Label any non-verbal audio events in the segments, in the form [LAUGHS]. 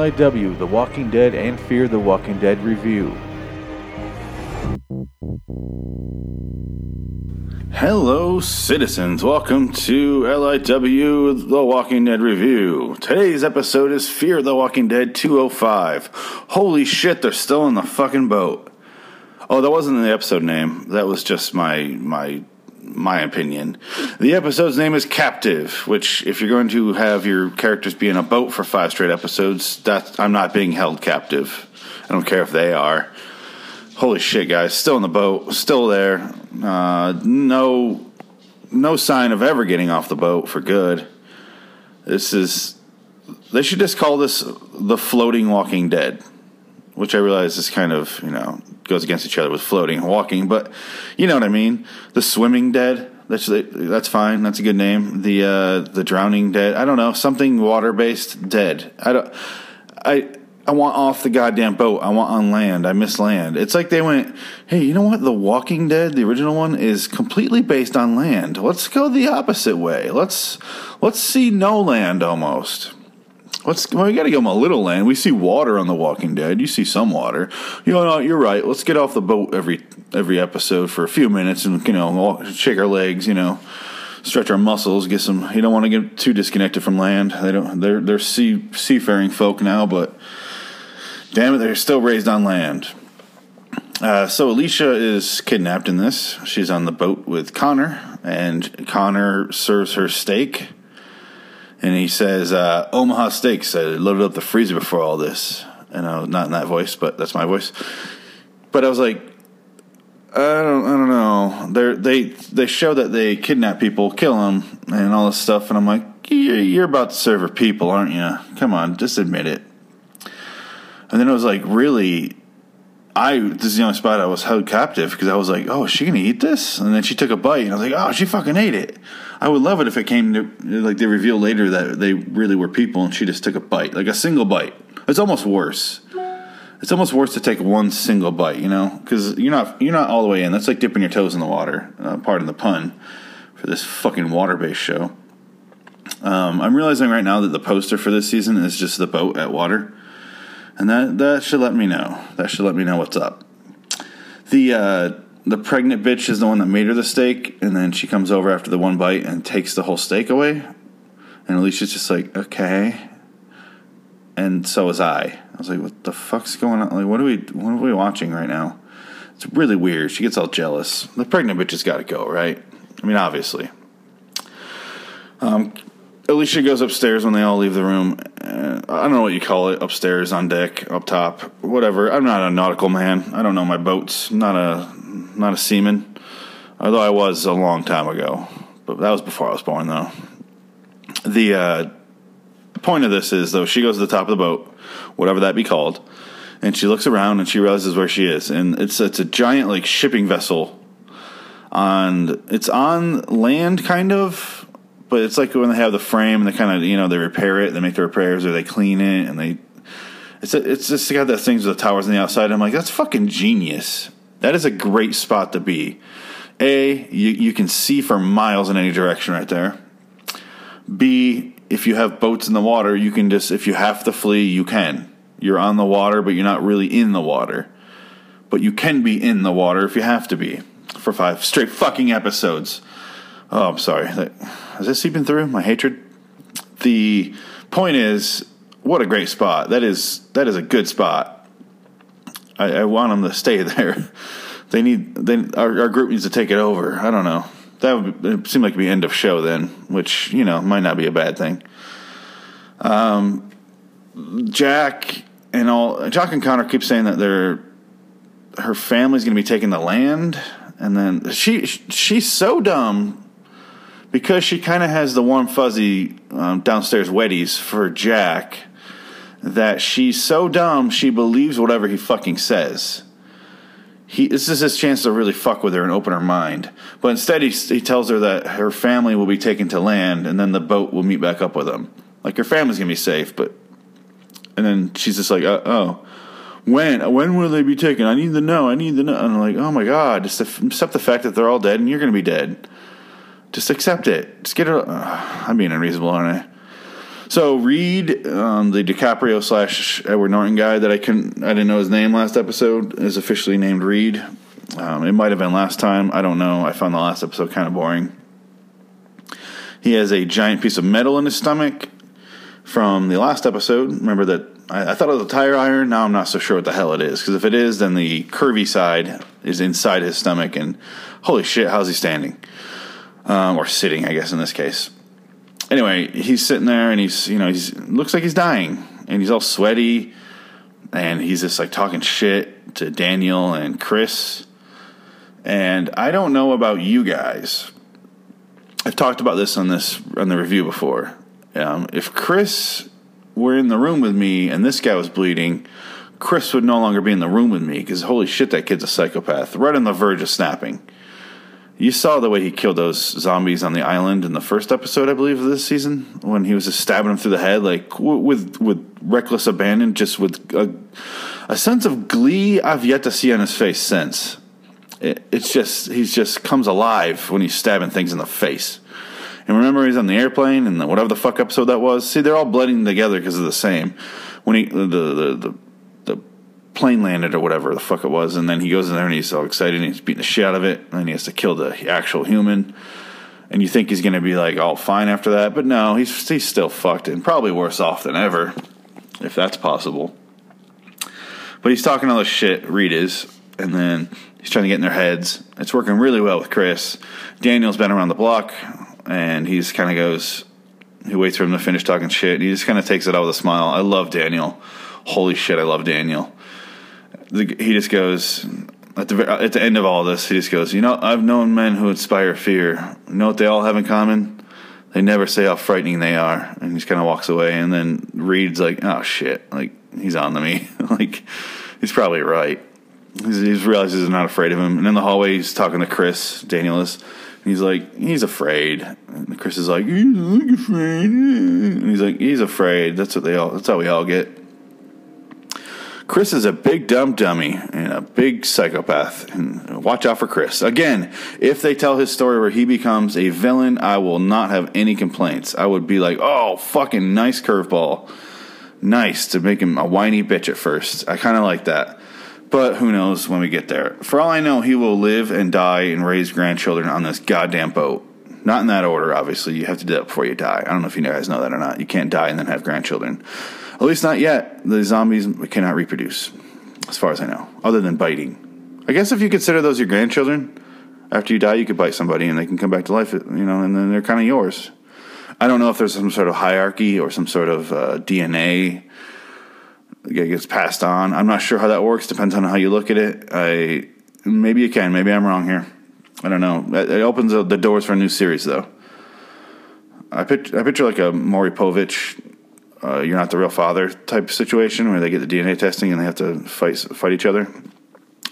LIW, The Walking Dead, and Fear the Walking Dead review. Hello, citizens. Welcome to LIW The Walking Dead Review. Today's episode is Fear the Walking Dead 205. Holy shit, they're still in the fucking boat. Oh, that wasn't the episode name. That was just my my my opinion. The episode's name is Captive, which if you're going to have your characters be in a boat for five straight episodes, that I'm not being held captive. I don't care if they are. Holy shit, guys! Still in the boat, still there. Uh, no, no sign of ever getting off the boat for good. This is. They should just call this the floating Walking Dead, which I realize is kind of you know goes against each other with floating and walking, but you know what I mean. The swimming dead. That's that's fine. That's a good name. The uh, the drowning dead. I don't know something water based dead. I don't. I I want off the goddamn boat. I want on land. I miss land. It's like they went, hey, you know what? The Walking Dead, the original one, is completely based on land. Let's go the opposite way. Let's let's see no land almost. Let's well, we got to give them a little land. We see water on the Walking Dead. You see some water. You know, no, you're right. Let's get off the boat every every episode for a few minutes and you know walk, shake our legs. You know, stretch our muscles. Get some. You don't want to get too disconnected from land. They don't. They're they're sea seafaring folk now, but damn it, they're still raised on land. Uh, so Alicia is kidnapped in this. She's on the boat with Connor, and Connor serves her steak. And he says, uh, Omaha steaks. I loaded up the freezer before all this. And I was not in that voice, but that's my voice. But I was like, I don't, I don't know. They're, they they show that they kidnap people, kill them, and all this stuff. And I'm like, you're, about to serve people, aren't you? Come on, just admit it. And then I was like, really, I this is the only spot I was held captive because I was like, oh, is she gonna eat this? And then she took a bite, and I was like, oh, she fucking ate it. I would love it if it came to like they reveal later that they really were people, and she just took a bite, like a single bite. It's almost worse. It's almost worse to take one single bite, you know, because you're not you're not all the way in. That's like dipping your toes in the water. Uh, pardon the pun for this fucking water based show. Um, I'm realizing right now that the poster for this season is just the boat at water and that that should let me know. That should let me know what's up. The uh, the pregnant bitch is the one that made her the steak, and then she comes over after the one bite and takes the whole steak away. And Alicia's just like, okay. And so was I. I was like, what the fuck's going on? Like, what are we what are we watching right now? It's really weird. She gets all jealous. The pregnant bitch has got to go, right? I mean, obviously. Um, Alicia goes upstairs when they all leave the room. Uh, I don't know what you call it, upstairs, on deck, up top, whatever. I'm not a nautical man. I don't know my boats. Not a not a seaman. Although I was a long time ago, but that was before I was born, though. The uh, point of this is, though, she goes to the top of the boat, whatever that be called, and she looks around and she realizes where she is, and it's it's a giant like shipping vessel. On it's on land, kind of but it's like when they have the frame and they kind of you know they repair it, they make the repairs or they clean it and they. It's a, it's just got that things with the towers on the outside. I'm like, that's fucking genius. That is a great spot to be. A, you, you can see for miles in any direction right there. B, if you have boats in the water, you can just if you have to flee, you can. You're on the water, but you're not really in the water. But you can be in the water if you have to be for five straight fucking episodes. Oh, I'm sorry. Is this seeping through my hatred? The point is, what a great spot. That is that is a good spot. I, I want them to stay [LAUGHS] there. They need they our, our, group needs to take it over. I don't know. That would seem like it'd be end of show then, which you know might not be a bad thing. Um, Jack and all Jack and Connor keep saying that they're her family's going to be taking the land, and then she she's so dumb because she kind of has the warm fuzzy um, downstairs wetties for Jack that she's so dumb she believes whatever he fucking says. He, this is his chance to really fuck with her and open her mind. But instead, he, he tells her that her family will be taken to land and then the boat will meet back up with them. Like, her family's gonna be safe, but. And then she's just like, uh, oh. When? When will they be taken? I need to know. I need to know. And I'm like, oh my god, just accept the fact that they're all dead and you're gonna be dead. Just accept it. Just get it. Uh, I'm being unreasonable, aren't I? So Reed, um, the DiCaprio slash Edward Norton guy that I couldn't, I didn't know his name last episode, is officially named Reed. Um, it might have been last time. I don't know. I found the last episode kind of boring. He has a giant piece of metal in his stomach from the last episode. Remember that I, I thought it was a tire iron. Now I'm not so sure what the hell it is. Because if it is, then the curvy side is inside his stomach. And holy shit, how's he standing? Um, or sitting, I guess, in this case. Anyway, he's sitting there and he's, you know, he's looks like he's dying. And he's all sweaty. And he's just like talking shit to Daniel and Chris. And I don't know about you guys. I've talked about this on this on the review before. Um, if Chris were in the room with me and this guy was bleeding, Chris would no longer be in the room with me because holy shit, that kid's a psychopath, right on the verge of snapping. You saw the way he killed those zombies on the island in the first episode, I believe, of this season, when he was just stabbing them through the head, like with with reckless abandon, just with a, a sense of glee I've yet to see on his face since. It, it's just he's just comes alive when he's stabbing things in the face. And remember, he's on the airplane and the, whatever the fuck episode that was. See, they're all blending together because of the same. When he the, the the the plane landed or whatever the fuck it was, and then he goes in there and he's all excited and he's beating the shit out of it, and then he has to kill the actual human. And you think he's going to be like all fine after that, but no, he's he's still fucked and probably worse off than ever, if that's possible. But he's talking all this shit, Reed is, and then he's trying to get in their heads. It's working really well with Chris. Daniel's been around the block, and he's kind of goes. He waits for him to finish talking shit. And he just kind of takes it out with a smile. I love Daniel. Holy shit, I love Daniel. The, he just goes at the at the end of all this. He just goes, you know, I've known men who inspire fear. You know what they all have in common? They never say how frightening they are. And he just kind of walks away. And then Reed's like, oh shit, like he's on to me. [LAUGHS] like he's probably right. He's, he's realizes he's not afraid of him. And in the hallway, he's talking to Chris. Daniel is. And he's like, he's afraid. And Chris is like, he's afraid. And he's like, he's afraid. That's what they all. That's how we all get. Chris is a big dumb dummy and a big psychopath. And watch out for Chris. Again, if they tell his story where he becomes a villain, I will not have any complaints. I would be like, oh, fucking nice curveball. Nice to make him a whiny bitch at first. I kind of like that. But who knows when we get there. For all I know, he will live and die and raise grandchildren on this goddamn boat. Not in that order, obviously. You have to do that before you die. I don't know if you guys know that or not. You can't die and then have grandchildren. At least not yet. The zombies cannot reproduce, as far as I know, other than biting. I guess if you consider those your grandchildren, after you die, you could bite somebody and they can come back to life, you know, and then they're kind of yours. I don't know if there's some sort of hierarchy or some sort of uh, DNA that gets passed on. I'm not sure how that works. Depends on how you look at it. I maybe you can. Maybe I'm wrong here. I don't know. It opens the doors for a new series, though. I picture, I picture like a Maury Povich, uh, "You're Not the Real Father" type situation where they get the DNA testing and they have to fight fight each other.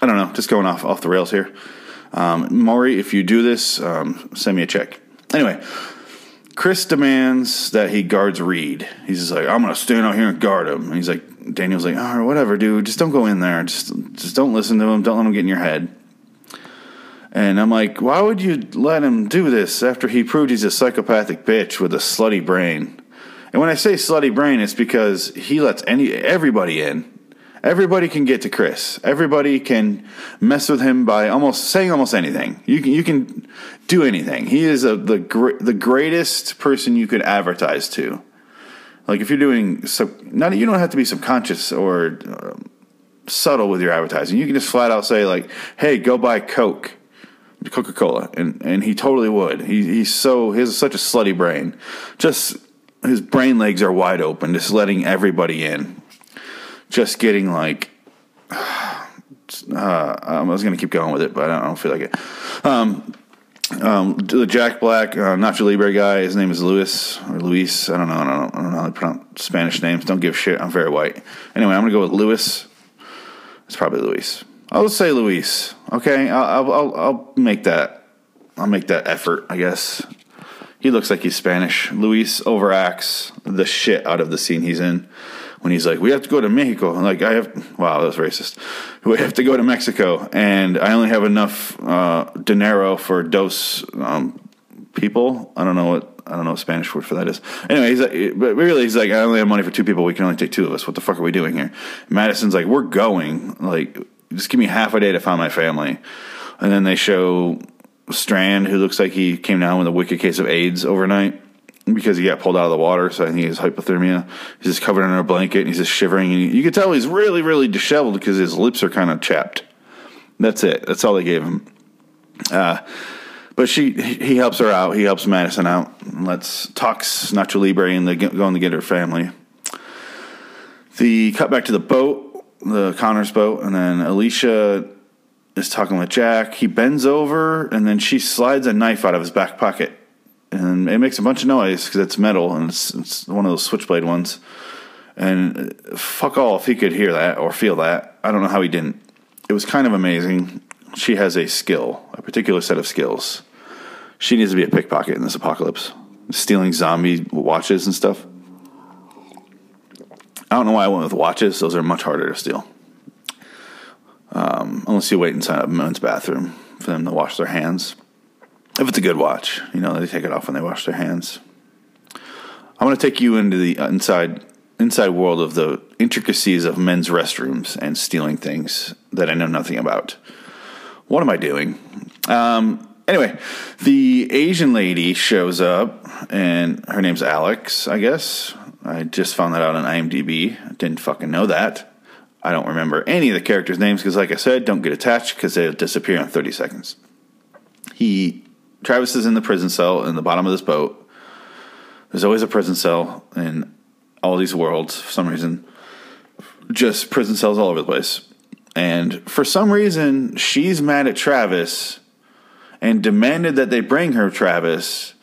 I don't know. Just going off off the rails here. Um, Maury, if you do this, um, send me a check. Anyway, Chris demands that he guards Reed. He's just like, I'm gonna stand out here and guard him. And he's like, Daniel's like, all right, whatever, dude. Just don't go in there. Just, just don't listen to him. Don't let him get in your head. And I'm like, why would you let him do this after he proved he's a psychopathic bitch with a slutty brain? And when I say slutty brain, it's because he lets any everybody in. Everybody can get to Chris. Everybody can mess with him by almost saying almost anything. You can you can do anything. He is a, the gr- the greatest person you could advertise to. Like if you're doing sub, not you don't have to be subconscious or um, subtle with your advertising. You can just flat out say like, "Hey, go buy Coke." Coca Cola, and and he totally would. He he's so he has such a slutty brain. Just his brain legs are wide open, just letting everybody in just getting like [SIGHS] uh, I was to keep going with it, but I don't feel like it. Um, um, the Jack Black uh, Nacho Libre guy, his name is Luis or Luis. I don't know. I don't, I don't know how to pronounce Spanish names. Don't give shit. I'm very white. Anyway, I'm to go with Luis. It's probably Luis. I'll say Luis. Okay, I'll, I'll, I'll make that. I'll make that effort. I guess he looks like he's Spanish. Luis overacts the shit out of the scene he's in when he's like, "We have to go to Mexico." I'm like I have, wow, that was racist. We have to go to Mexico, and I only have enough uh, dinero for dos um, people. I don't know what I don't know what Spanish word for that is. Anyway, he's like, but really, he's like, I only have money for two people. We can only take two of us. What the fuck are we doing here? Madison's like, we're going. Like, just give me half a day to find my family. And then they show Strand, who looks like he came down with a wicked case of AIDS overnight because he got pulled out of the water. So I think he's hypothermia. He's just covered in a blanket and he's just shivering. And you can tell he's really, really disheveled because his lips are kind of chapped. That's it. That's all they gave him. Uh, but she, he helps her out. He helps Madison out. Let's talks Nacho Libre and they going to get her family. The cut back to the boat, the Connor's boat, and then Alicia is talking with Jack. He bends over and then she slides a knife out of his back pocket, and it makes a bunch of noise because it's metal and it's, it's one of those switchblade ones. And uh, fuck all if he could hear that or feel that. I don't know how he didn't. It was kind of amazing. She has a skill, a particular set of skills. She needs to be a pickpocket in this apocalypse, stealing zombie watches and stuff. I don't know why I went with watches. Those are much harder to steal. Um, unless you wait inside a men's bathroom for them to wash their hands. If it's a good watch, you know, they take it off when they wash their hands. I want to take you into the inside inside world of the intricacies of men's restrooms and stealing things that I know nothing about. What am I doing? Um, anyway, the Asian lady shows up, and her name's Alex, I guess. I just found that out on IMDb. Didn't fucking know that. I don't remember any of the characters' names because, like I said, don't get attached because they'll disappear in 30 seconds. He, Travis is in the prison cell in the bottom of this boat. There's always a prison cell in all these worlds for some reason. Just prison cells all over the place. And for some reason, she's mad at Travis and demanded that they bring her Travis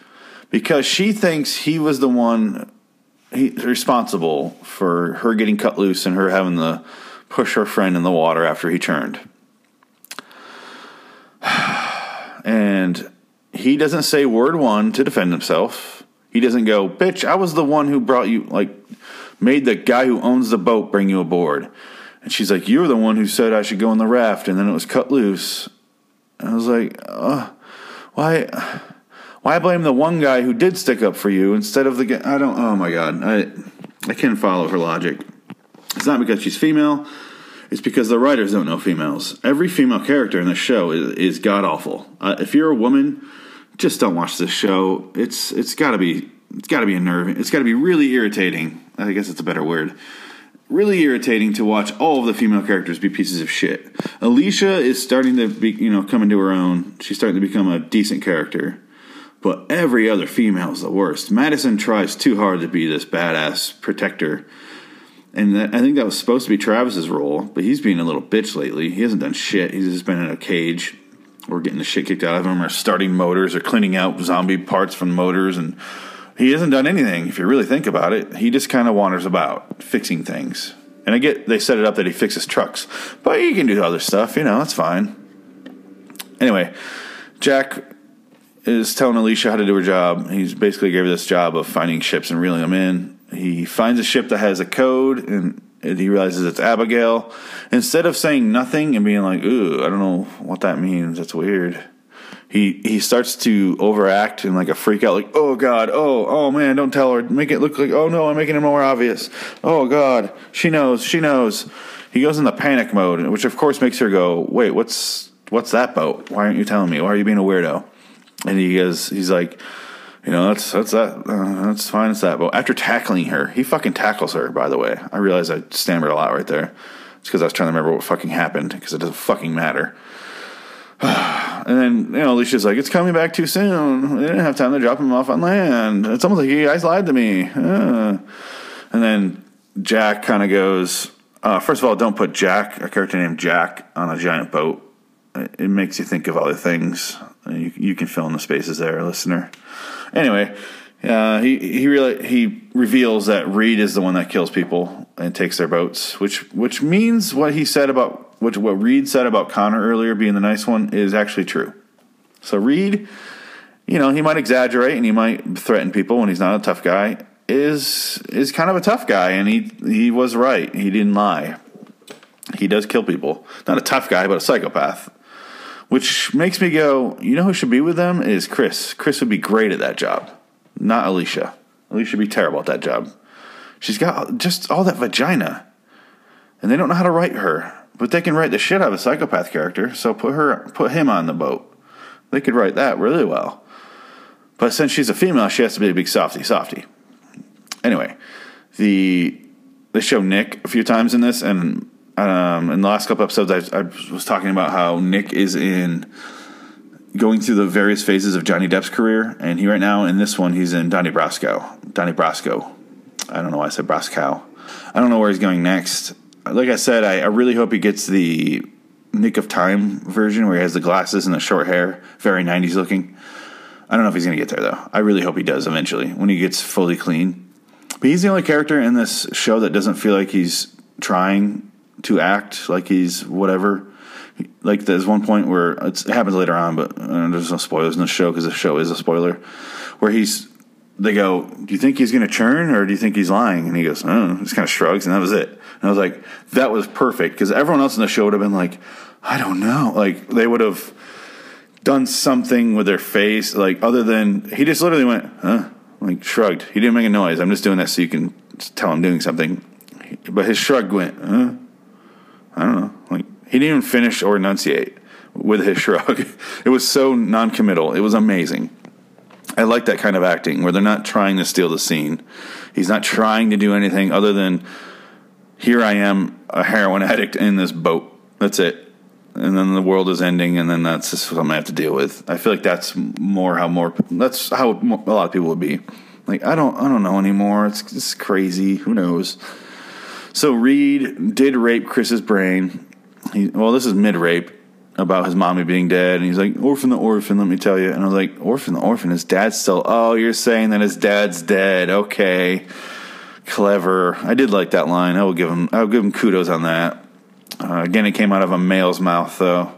because she thinks he was the one he, responsible for her getting cut loose and her having to push her friend in the water after he turned. [SIGHS] And he doesn't say word one to defend himself. He doesn't go, bitch, I was the one who brought you, like, made the guy who owns the boat bring you aboard. And she's like, You're the one who said I should go in the raft, and then it was cut loose. And I was like, uh, Why? Why blame the one guy who did stick up for you instead of the guy? I don't. Oh my god, I I can't follow her logic. It's not because she's female. It's because the writers don't know females. Every female character in the show is, is god awful. Uh, if you're a woman, just don't watch this show. It's it's got to be it's got to be unnerving. It's got to be really irritating. I guess it's a better word. Really irritating to watch all of the female characters be pieces of shit. Alicia is starting to be, you know, come into her own. She's starting to become a decent character. But every other female is the worst. Madison tries too hard to be this badass protector. And that, I think that was supposed to be Travis's role, but he's being a little bitch lately. He hasn't done shit. He's just been in a cage or getting the shit kicked out of him or starting motors or cleaning out zombie parts from motors and he hasn't done anything if you really think about it. He just kind of wanders about fixing things. And I get they set it up that he fixes trucks, but he can do other stuff, you know, that's fine. Anyway, Jack is telling Alicia how to do her job. He's basically gave her this job of finding ships and reeling them in. He finds a ship that has a code and he realizes it's Abigail. Instead of saying nothing and being like, ooh, I don't know what that means, that's weird. He he starts to overact and like a freak out, like, oh God, oh, oh man, don't tell her. Make it look like, oh no, I'm making it more obvious. Oh God, she knows, she knows. He goes into panic mode, which of course makes her go, wait, what's what's that boat? Why aren't you telling me? Why are you being a weirdo? And he goes, he's like, you know, that's that's that. Uh, that's fine. It's that. But after tackling her, he fucking tackles her. By the way, I realize I stammered a lot right there. It's because I was trying to remember what fucking happened because it doesn't fucking matter. [SIGHS] and then you know Alicia's like, "It's coming back too soon. They didn't have time to drop him off on land. It's almost like you guys lied to me." Uh. And then Jack kind of goes, uh, first of all, don't put Jack, a character named Jack, on a giant boat. It makes you think of other things. You, you can fill in the spaces there, listener. Anyway, uh, he he really he reveals that Reed is the one that kills people and takes their boats, which which means what he said about which what Reed said about Connor earlier being the nice one is actually true. So Reed, you know, he might exaggerate and he might threaten people when he's not a tough guy. Is is kind of a tough guy, and he he was right. He didn't lie. He does kill people. Not a tough guy, but a psychopath. Which makes me go, you know who should be with them is Chris. Chris would be great at that job, not Alicia. Alicia would be terrible at that job. She's got just all that vagina, and they don't know how to write her, but they can write the shit out of a psychopath character. So put her, put him on the boat. They could write that really well. But since she's a female, she has to be a big softy, softy. Anyway, the they show Nick a few times in this, and um, in the last couple episodes, I, I was talking about how Nick is in going through the various phases of Johnny Depp's career, and he right now in this one he's in Donnie Brasco. Donnie Brasco. I don't know why I said Brasco. I don't know where he's going next. Like I said, I, I really hope he gets the Nick of Time version where he has the glasses and the short hair, very '90s looking. I don't know if he's going to get there though. I really hope he does eventually when he gets fully clean. But he's the only character in this show that doesn't feel like he's trying to act like he's whatever. Like there's one point where it happens later on, but uh, there's no spoilers in the show because the show is a spoiler. Where he's, they go, "Do you think he's going to churn or do you think he's lying?" And he goes, "Oh," just kind of shrugs, and that was it. And I was like, that was perfect because everyone else in the show would have been like, "I don't know," like they would have done something with their face, like other than he just literally went, "Huh." Like shrugged. He didn't make a noise. I'm just doing that so you can tell I'm doing something. But his shrug went, huh? I don't know. Like he didn't even finish or enunciate with his [LAUGHS] shrug. It was so non-committal. It was amazing. I like that kind of acting where they're not trying to steal the scene. He's not trying to do anything other than here I am, a heroin addict in this boat. That's it. And then the world is ending, and then that's just what I'm gonna have to deal with. I feel like that's more how more that's how a lot of people would be. Like I don't I don't know anymore. It's it's crazy. Who knows? So Reed did rape Chris's brain. He, well, this is mid rape about his mommy being dead, and he's like, "Orphan the orphan." Let me tell you. And I was like, "Orphan the orphan." His dad's still. Oh, you're saying that his dad's dead? Okay, clever. I did like that line. I will give him. I'll give him kudos on that. Uh, again, it came out of a male's mouth, though.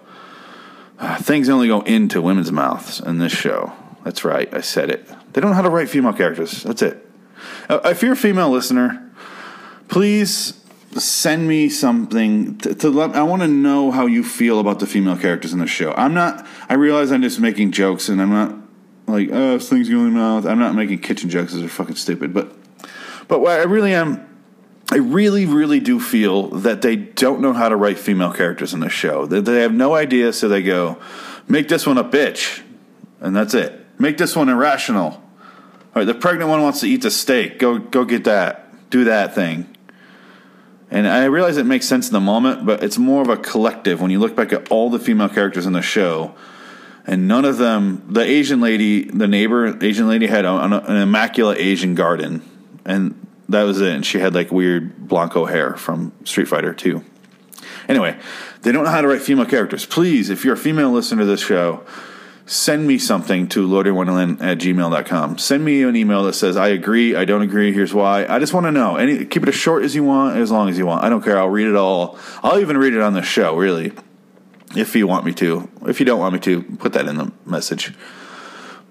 Uh, things only go into women's mouths in this show. That's right. I said it. They don't know how to write female characters. That's it. Uh, if you're a female listener, please send me something to, to let. I want to know how you feel about the female characters in the show. I'm not. I realize I'm just making jokes, and I'm not like, oh, things going in my mouth. I'm not making kitchen jokes. Those are fucking stupid. But, but what I really am. I really, really do feel that they don't know how to write female characters in the show. That they have no idea, so they go, make this one a bitch, and that's it. Make this one irrational. All right, the pregnant one wants to eat the steak. Go, go get that. Do that thing. And I realize it makes sense in the moment, but it's more of a collective when you look back at all the female characters in the show, and none of them. The Asian lady, the neighbor Asian lady, had a, an immaculate Asian garden, and that was it. And she had like weird Blanka hair from Street Fighter 2. Anyway, they don't know how to write female characters. Please, if you're a female listener to this show, send me something to lordywonderland at gmail.com. Send me an email that says, I agree, I don't agree, here's why. I just want to know. Any, keep it as short as you want, as long as you want. I don't care. I'll read it all. I'll even read it on the show, really, if you want me to. If you don't want me to, put that in the message.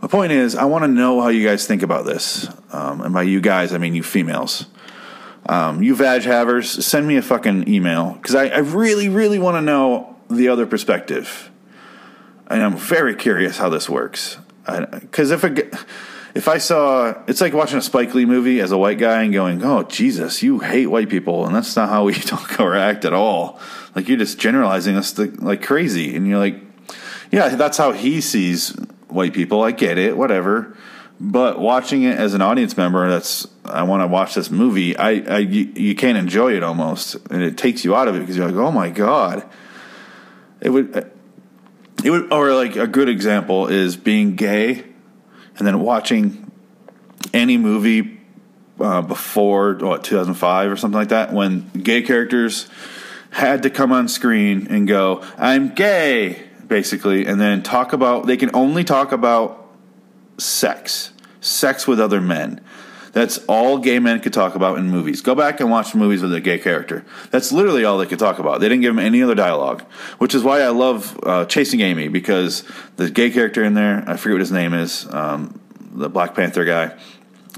My point is, I want to know how you guys think about this. Um, and by you guys, I mean you females. Um, you vag havers, send me a fucking email because I, I really, really want to know the other perspective. And I'm very curious how this works. Because if a, if I saw, it's like watching a Spike Lee movie as a white guy and going, "Oh Jesus, you hate white people," and that's not how we [LAUGHS] talk or act at all. Like you're just generalizing us to, like crazy, and you're like, "Yeah, that's how he sees white people. I get it, whatever." But watching it as an audience member, that's I want to watch this movie. I, I you, you can't enjoy it almost, and it takes you out of it because you're like, "Oh my god." It would it would, or like a good example is being gay, and then watching any movie uh, before what 2005 or something like that when gay characters had to come on screen and go, "I'm gay," basically, and then talk about. They can only talk about sex, sex with other men. That's all gay men could talk about in movies. Go back and watch movies with a gay character. That's literally all they could talk about. They didn't give him any other dialogue, which is why I love uh, Chasing Amy because the gay character in there, I forget what his name is, um, the Black Panther guy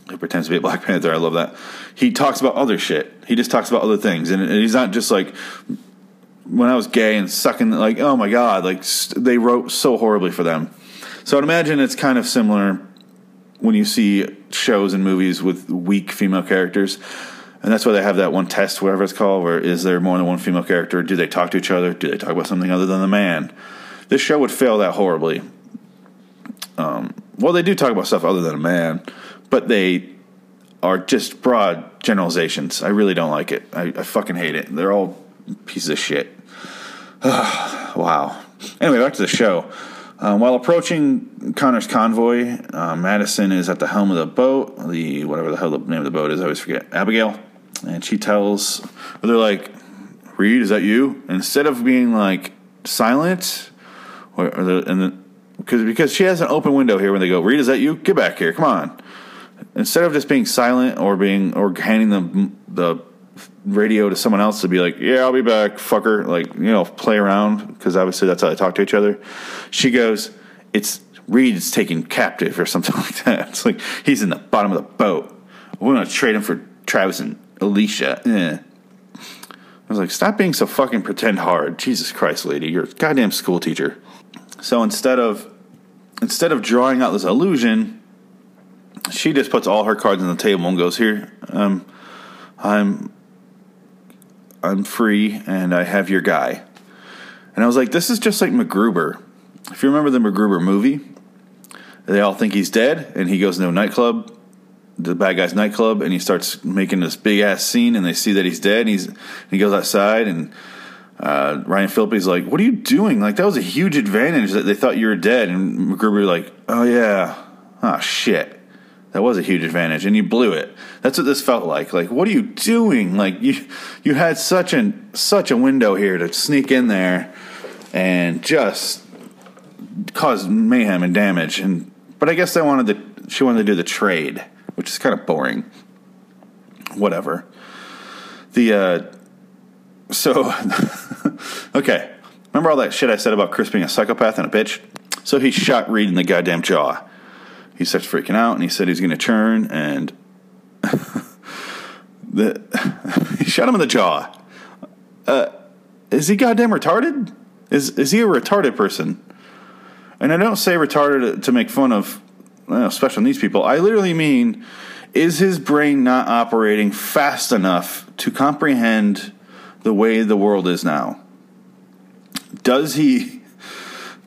who pretends to be a Black Panther. I love that. He talks about other shit. He just talks about other things, and he's not just like when I was gay and sucking, like, oh my god, like they wrote so horribly for them. So I'd imagine it's kind of similar when you see shows and movies with weak female characters. And that's why they have that one test, whatever it's called, where is there more than one female character? Do they talk to each other? Do they talk about something other than the man? This show would fail that horribly. Um, well, they do talk about stuff other than a man, but they are just broad generalizations. I really don't like it. I, I fucking hate it. They're all pieces of shit. [SIGHS] wow. Anyway, back to the show. Um, while approaching Connor's convoy, uh, Madison is at the helm of the boat. The whatever the hell the name of the boat is, I always forget. Abigail, and she tells. They're like, "Reed, is that you?" instead of being like silent, or, or the, and the, because because she has an open window here when they go, "Reed, is that you? Get back here, come on." Instead of just being silent or being or handing them the radio to someone else to be like, "Yeah, I'll be back, fucker." Like you know, play around because obviously that's how they talk to each other. She goes, "It's Reed's taken captive or something [LAUGHS] like that." It's like he's in the bottom of the boat. We're gonna trade him for Travis and Alicia. Eh. I was like, "Stop being so fucking pretend hard." Jesus Christ, lady, you're a goddamn school teacher. So instead of instead of drawing out this illusion, she just puts all her cards on the table and goes, "Here, um, I'm I'm free and I have your guy. And I was like, this is just like MacGruber. If you remember the MacGruber movie, they all think he's dead and he goes into a nightclub, the bad guy's nightclub, and he starts making this big ass scene and they see that he's dead and he's and he goes outside and uh, Ryan Phillippe's like, "What are you doing? Like that was a huge advantage that they thought you were dead." And MacGruber like, "Oh yeah, oh shit." That was a huge advantage, and you blew it. That's what this felt like. Like, what are you doing? Like, you you had such an such a window here to sneak in there and just cause mayhem and damage. And but I guess they wanted to. She wanted to do the trade, which is kind of boring. Whatever. The uh, so [LAUGHS] okay. Remember all that shit I said about Chris being a psychopath and a bitch? So he shot Reed in the goddamn jaw he starts freaking out and he said he's going to turn and [LAUGHS] the, [LAUGHS] he shot him in the jaw. Uh, is he goddamn retarded? Is is he a retarded person? And I don't say retarded to make fun of know, special needs people. I literally mean, is his brain not operating fast enough to comprehend the way the world is now? Does he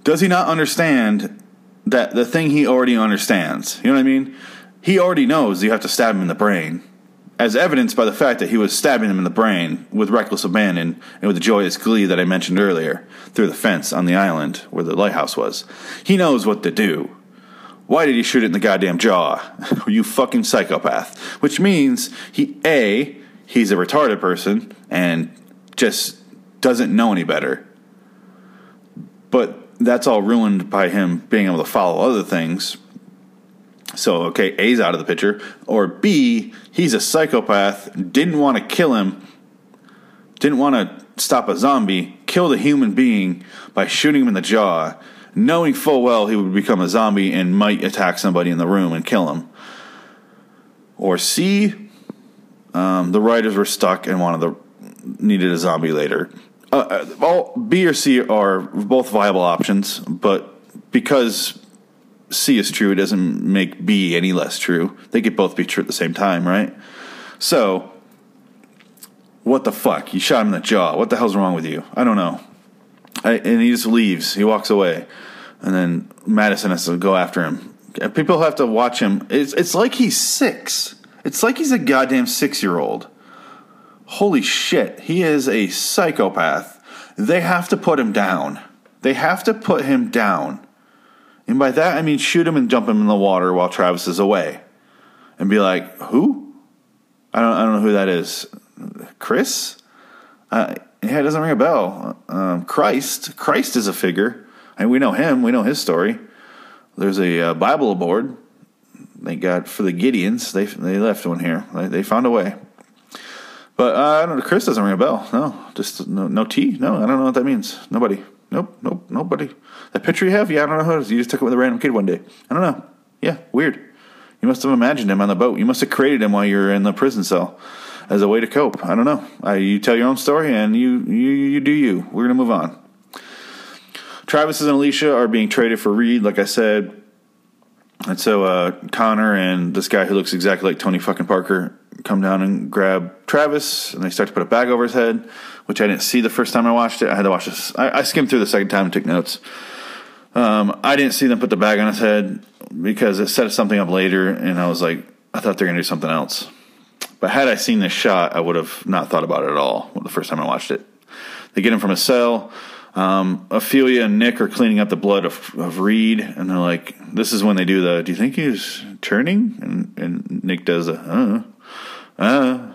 does he not understand that the thing he already understands. You know what I mean? He already knows you have to stab him in the brain, as evidenced by the fact that he was stabbing him in the brain with reckless abandon and with the joyous glee that I mentioned earlier through the fence on the island where the lighthouse was. He knows what to do. Why did he shoot it in the goddamn jaw? [LAUGHS] you fucking psychopath. Which means he A, he's a retarded person and just doesn't know any better. But that's all ruined by him being able to follow other things. So, okay, A's out of the picture. Or B, he's a psychopath, didn't want to kill him, didn't want to stop a zombie, killed a human being by shooting him in the jaw, knowing full well he would become a zombie and might attack somebody in the room and kill him. Or C, um, the writers were stuck and wanted the needed a zombie later uh, all B or C are both viable options, but because C is true, it doesn't make B any less true. They could both be true at the same time, right? So, what the fuck? You shot him in the jaw. What the hell's wrong with you? I don't know. I, and he just leaves. He walks away, and then Madison has to go after him. People have to watch him. It's it's like he's six. It's like he's a goddamn six year old holy shit, he is a psychopath. They have to put him down. They have to put him down. And by that, I mean shoot him and dump him in the water while Travis is away. And be like, who? I don't, I don't know who that is. Chris? Uh, yeah, it doesn't ring a bell. Um, Christ. Christ is a figure. and we know him. We know his story. There's a uh, Bible aboard. Thank God for the Gideons. They, they left one here. They, they found a way. But uh, I don't know. Chris doesn't ring a bell. No, just no, no T. No, I don't know what that means. Nobody. Nope. Nope. Nobody. That picture you have? Yeah, I don't know who it is. You just took it with a random kid one day. I don't know. Yeah, weird. You must have imagined him on the boat. You must have created him while you were in the prison cell. as a way to cope. I don't know. I, you tell your own story and you, you, you do you. We're going to move on. Travis and Alicia are being traded for Reed, like I said. And so uh, Connor and this guy who looks exactly like Tony fucking Parker come down and grab Travis, and they start to put a bag over his head, which I didn't see the first time I watched it. I had to watch this. I, I skimmed through the second time and took notes. Um, I didn't see them put the bag on his head because it set something up later, and I was like, I thought they're to do something else. But had I seen this shot, I would have not thought about it at all the first time I watched it. They get him from a cell. Um, Ophelia and Nick are cleaning up the blood of, of Reed, and they're like, "This is when they do the. Do you think he's turning?" And, and Nick does a, "Uh, uh."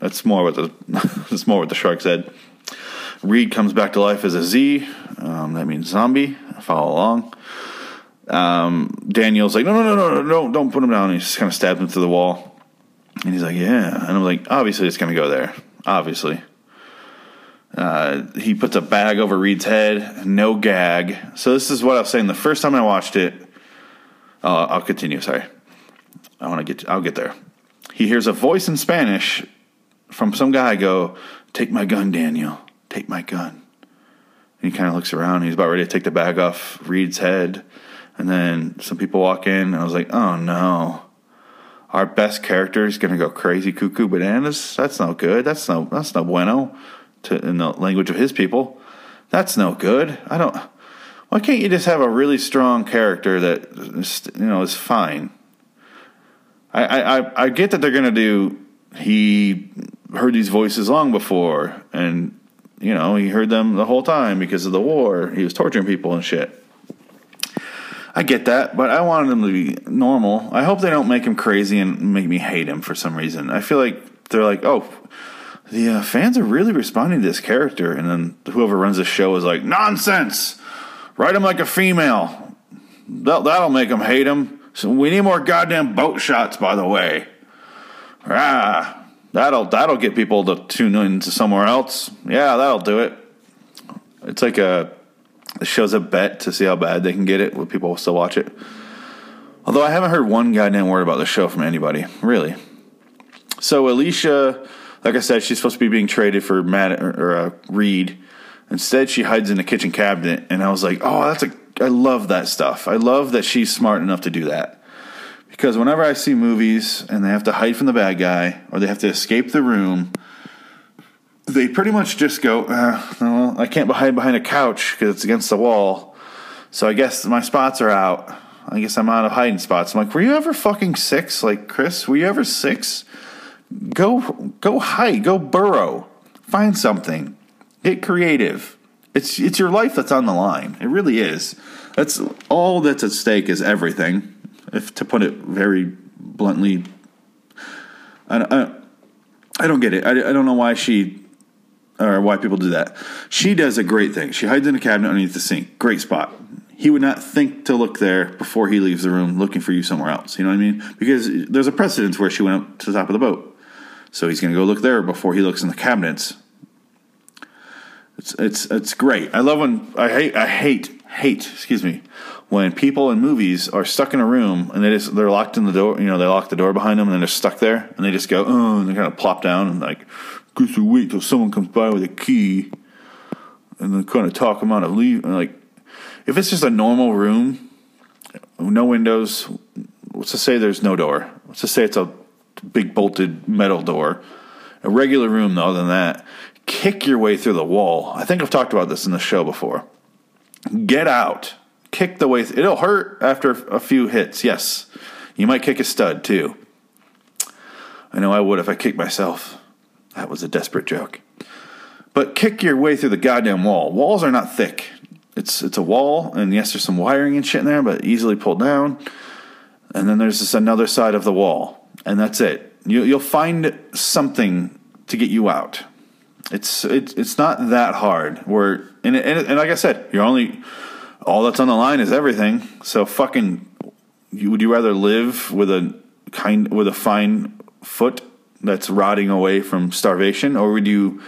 That's more what the [LAUGHS] that's more what the shark said. Reed comes back to life as a Z. Um, that means zombie. Follow along. Um, Daniel's like, no, no, no, no, no, don't, don't put him down. He just kind of stabs him through the wall. And he's like, yeah. And I'm like, obviously it's going to go there. Obviously. Uh, he puts a bag over Reed's head, no gag. So this is what I was saying. The first time I watched it, uh, I'll continue. Sorry, I want to get. I'll get there. He hears a voice in Spanish from some guy go, "Take my gun, Daniel. Take my gun." And he kind of looks around. He's about ready to take the bag off Reed's head, and then some people walk in. And I was like, "Oh no." Our best character is going to go crazy, cuckoo bananas. That's no good. That's no. That's no bueno to, in the language of his people. That's no good. I don't. Why can't you just have a really strong character that you know is fine? I I, I get that they're gonna do. He heard these voices long before, and you know he heard them the whole time because of the war. He was torturing people and shit. I get that, but I wanted him to be normal. I hope they don't make him crazy and make me hate him for some reason. I feel like they're like, oh, the uh, fans are really responding to this character, and then whoever runs the show is like, nonsense. Write him like a female. That, that'll make him hate him. So we need more goddamn boat shots, by the way. Ah, that'll that'll get people to tune into somewhere else. Yeah, that'll do it. It's like a it shows a bet to see how bad they can get it. Will people still watch it? Although I haven't heard one goddamn word about the show from anybody, really. So Alicia like I said, she's supposed to be being traded for Matt or, uh, Reed. Instead, she hides in the kitchen cabinet, and I was like, "Oh, that's a I love that stuff. I love that she's smart enough to do that." Because whenever I see movies and they have to hide from the bad guy or they have to escape the room, they pretty much just go, uh, well, I can't hide behind a couch because it's against the wall. So I guess my spots are out. I guess I'm out of hiding spots. I'm like, were you ever fucking six? Like, Chris, were you ever six? Go go hide, go burrow. Find something. Get creative. It's it's your life that's on the line. It really is. That's all that's at stake is everything. If to put it very bluntly, I, I, I don't get it. I, I don't know why she or why people do that. She does a great thing. She hides in a cabinet underneath the sink. Great spot. He would not think to look there before he leaves the room looking for you somewhere else. You know what I mean? Because there's a precedence where she went up to the top of the boat. So he's going to go look there before he looks in the cabinets. It's it's it's great. I love when I hate I hate hate excuse me when people in movies are stuck in a room and they just they're locked in the door. You know they lock the door behind them and they're stuck there and they just go oh and they kind of plop down and like guess we wait till someone comes by with a key and then kind of talk them out of leave. And like if it's just a normal room, no windows. Let's just say there's no door. Let's just say it's a big bolted metal door. A regular room, though, other than that, kick your way through the wall. I think I've talked about this in the show before. Get out. Kick the way. Th- It'll hurt after a few hits, yes. You might kick a stud, too. I know I would if I kicked myself. That was a desperate joke. But kick your way through the goddamn wall. Walls are not thick. It's it's a wall, and yes, there's some wiring and shit in there, but easily pulled down. And then there's this another side of the wall and that's it. You, you'll find something to get you out. It's it's it's not that hard. Where and, and and like I said, you're only all that's on the line is everything. So fucking, you, would you rather live with a kind with a fine foot that's rotting away from starvation, or would you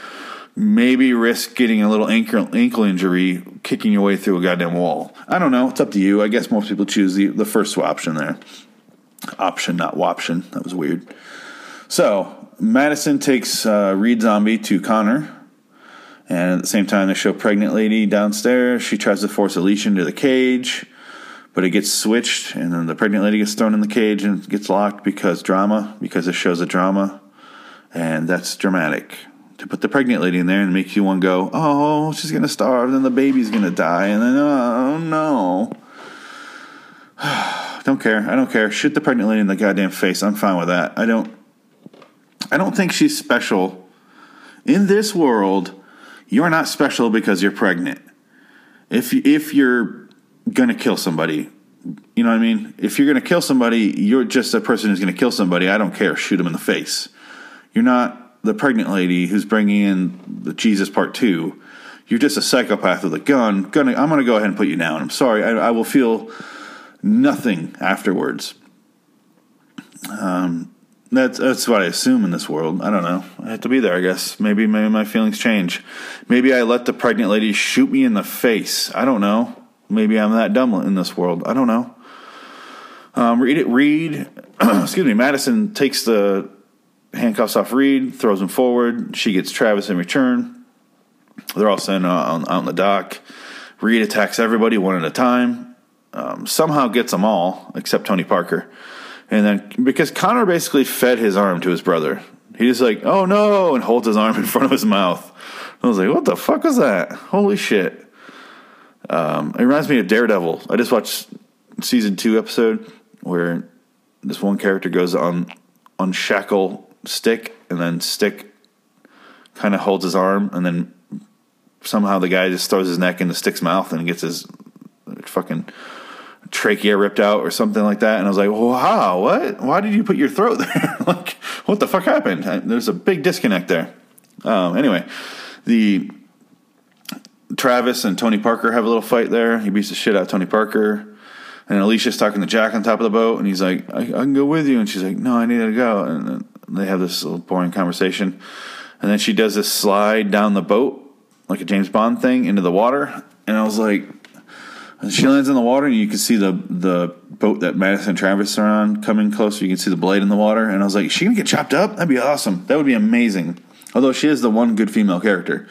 maybe risk getting a little ankle, ankle injury kicking your way through a goddamn wall? I don't know. It's up to you. I guess most people choose the the first option there option, not woption. That was weird. So Madison takes uh, Reed Zombie to Connor, and at the same time, they show pregnant lady downstairs. She tries to force Alicia into the cage, but it gets switched, and then the pregnant lady gets thrown in the cage and gets locked because drama, because it shows a drama, and that's dramatic. To put the pregnant lady in there and make you one go, oh, she's gonna starve, then the baby's gonna die, and then oh no. [SIGHS] [SIGHS] don't care. I don't care. Shoot the pregnant lady in the goddamn face. I'm fine with that. I don't. I don't think she's special. In this world, you're not special because you're pregnant. If if you're gonna kill somebody, you know what I mean. If you're gonna kill somebody, you're just a person who's gonna kill somebody. I don't care. Shoot him in the face. You're not the pregnant lady who's bringing in the Jesus Part Two. You're just a psychopath with a gun. Gonna, I'm gonna go ahead and put you down. I'm sorry. I, I will feel nothing afterwards. Um, that's that's what I assume in this world. I don't know. I have to be there, I guess. Maybe maybe my feelings change. Maybe I let the pregnant lady shoot me in the face. I don't know. Maybe I'm that dumb in this world. I don't know. Um, read it. Reed. [CLEARS THROAT] excuse me. Madison takes the handcuffs off Reed, throws him forward. She gets Travis in return. They're all sitting out on the dock. Reed attacks everybody one at a time. Um, somehow gets them all except Tony Parker. And then because Connor basically fed his arm to his brother, he just like, oh no, and holds his arm in front of his mouth. I was like, what the fuck was that? Holy shit. Um, it reminds me of Daredevil. I just watched season two episode where this one character goes on unshackle stick and then stick kind of holds his arm and then somehow the guy just throws his neck into stick's mouth and gets his fucking trachea ripped out or something like that. And I was like, wow, what? Why did you put your throat [LAUGHS] there? like, what the fuck happened? There's a big disconnect there. Um, anyway, the Travis and Tony Parker have a little fight there. He beats the shit out of Tony Parker. And Alicia's talking to Jack on top of the boat, and he's like, I, I can go with you. And she's like, No, I need to go. And they have this little boring conversation. And then she does this slide down the boat, like a James Bond thing, into the water. And I was like, and she lands in the water, and you can see the the boat that Madison and Travis are on coming closer. You can see the blade in the water, and I was like, "She gonna get chopped up? That'd be awesome. That would be amazing." Although she is the one good female character.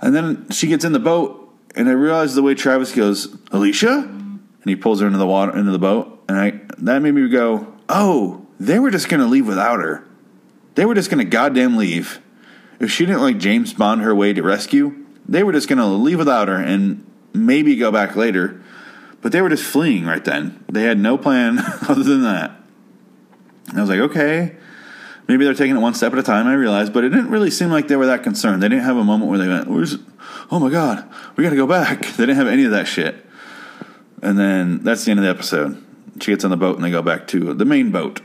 And then she gets in the boat, and I realized the way Travis goes, "Alicia," and he pulls her into the water, into the boat, and I that made me go, "Oh, they were just gonna leave without her. They were just gonna goddamn leave. If she didn't like James Bond her way to rescue, they were just gonna leave without her and." Maybe go back later. But they were just fleeing right then. They had no plan [LAUGHS] other than that. And I was like, okay, maybe they're taking it one step at a time. I realized, but it didn't really seem like they were that concerned. They didn't have a moment where they went, "Where's? Oh my god, we got to go back." [LAUGHS] They didn't have any of that shit. And then that's the end of the episode. She gets on the boat and they go back to the main boat.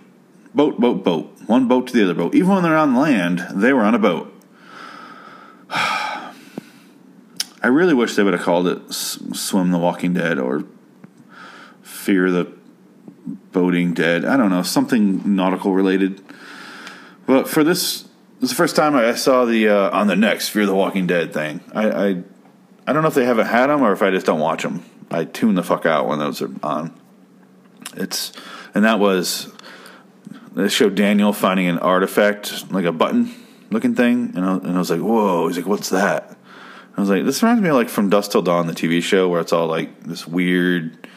Boat, boat, boat. One boat to the other boat. Even when they're on land, they were on a boat. [SIGHS] I really wish they would have called it Swim the Walking Dead or Fear the Boating Dead. I don't know, something nautical related. But for this, this is the first time I saw the uh, on the next Fear the Walking Dead thing. I, I I don't know if they haven't had them or if I just don't watch them. I tune the fuck out when those are on. It's and that was they showed Daniel finding an artifact like a button looking thing, and I, and I was like, whoa! He's like, what's that? I was like, this reminds me of like from Dusk Till Dawn, the TV show, where it's all like this weird,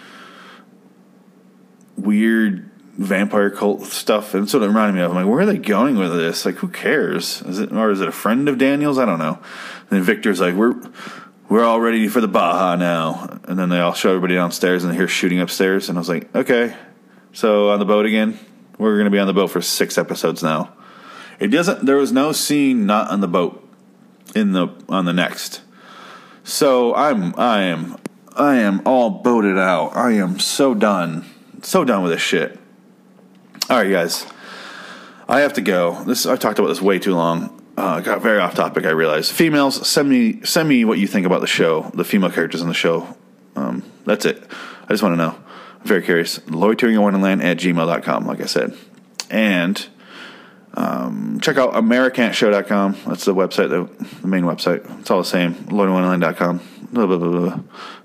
weird vampire cult stuff. And what it reminded me of. I'm like, where are they going with this? Like, who cares? Is it or is it a friend of Daniel's? I don't know. And then Victor's like, we're we're all ready for the Baja now. And then they all show everybody downstairs, and they hear shooting upstairs. And I was like, okay, so on the boat again. We're going to be on the boat for six episodes now. It doesn't. There was no scene not on the boat in the on the next. So I'm I am I am all boated out. I am so done. So done with this shit. All right, guys. I have to go. This I've talked about this way too long. Uh, got very off topic. I realize. Females, send me send me what you think about the show, the female characters in the show. Um, that's it. I just want to know. I'm very curious. Loitering in Wonderland at gmail.com, like I said. And um, check out AmericanShow.com. That's the website, the, the, main website. It's all the same. LordOfWonderland.com. Blah, blah, blah, blah.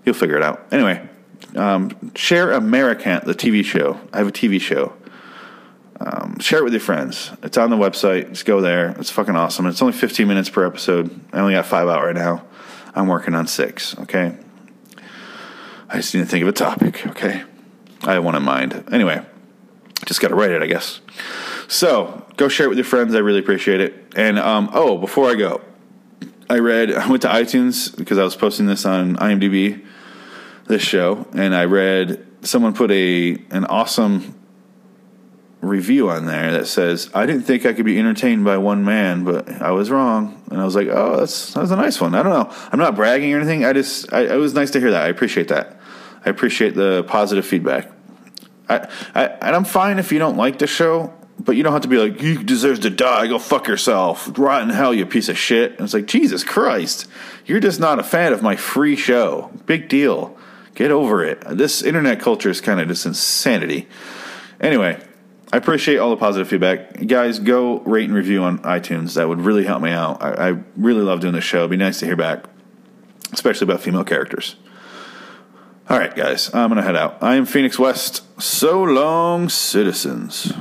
You'll figure it out. Anyway, um, share Americant, the TV show. I have a TV show. Um, share it with your friends. It's on the website. Just go there. It's fucking awesome. It's only 15 minutes per episode. I only got five out right now. I'm working on six. Okay. I just need to think of a topic. Okay. I have one in mind. Anyway, just got to write it, I guess. So go share it with your friends. I really appreciate it. And um, oh, before I go, I read. I went to iTunes because I was posting this on IMDb, this show, and I read someone put a an awesome review on there that says, "I didn't think I could be entertained by one man, but I was wrong." And I was like, "Oh, that's that was a nice one." I don't know. I'm not bragging or anything. I just I, it was nice to hear that. I appreciate that. I appreciate the positive feedback. I, I and I'm fine if you don't like the show, but you don't have to be like, "You deserves to die. Go fuck yourself. Rot in hell, you piece of shit." And it's like, Jesus Christ, you're just not a fan of my free show. Big deal. Get over it. This internet culture is kind of just insanity. Anyway, I appreciate all the positive feedback. Guys, go rate and review on iTunes. That would really help me out. I, I really love doing this show. It'd be nice to hear back, especially about female characters. All right, guys, I'm going to head out. I am Phoenix West. So long, citizens.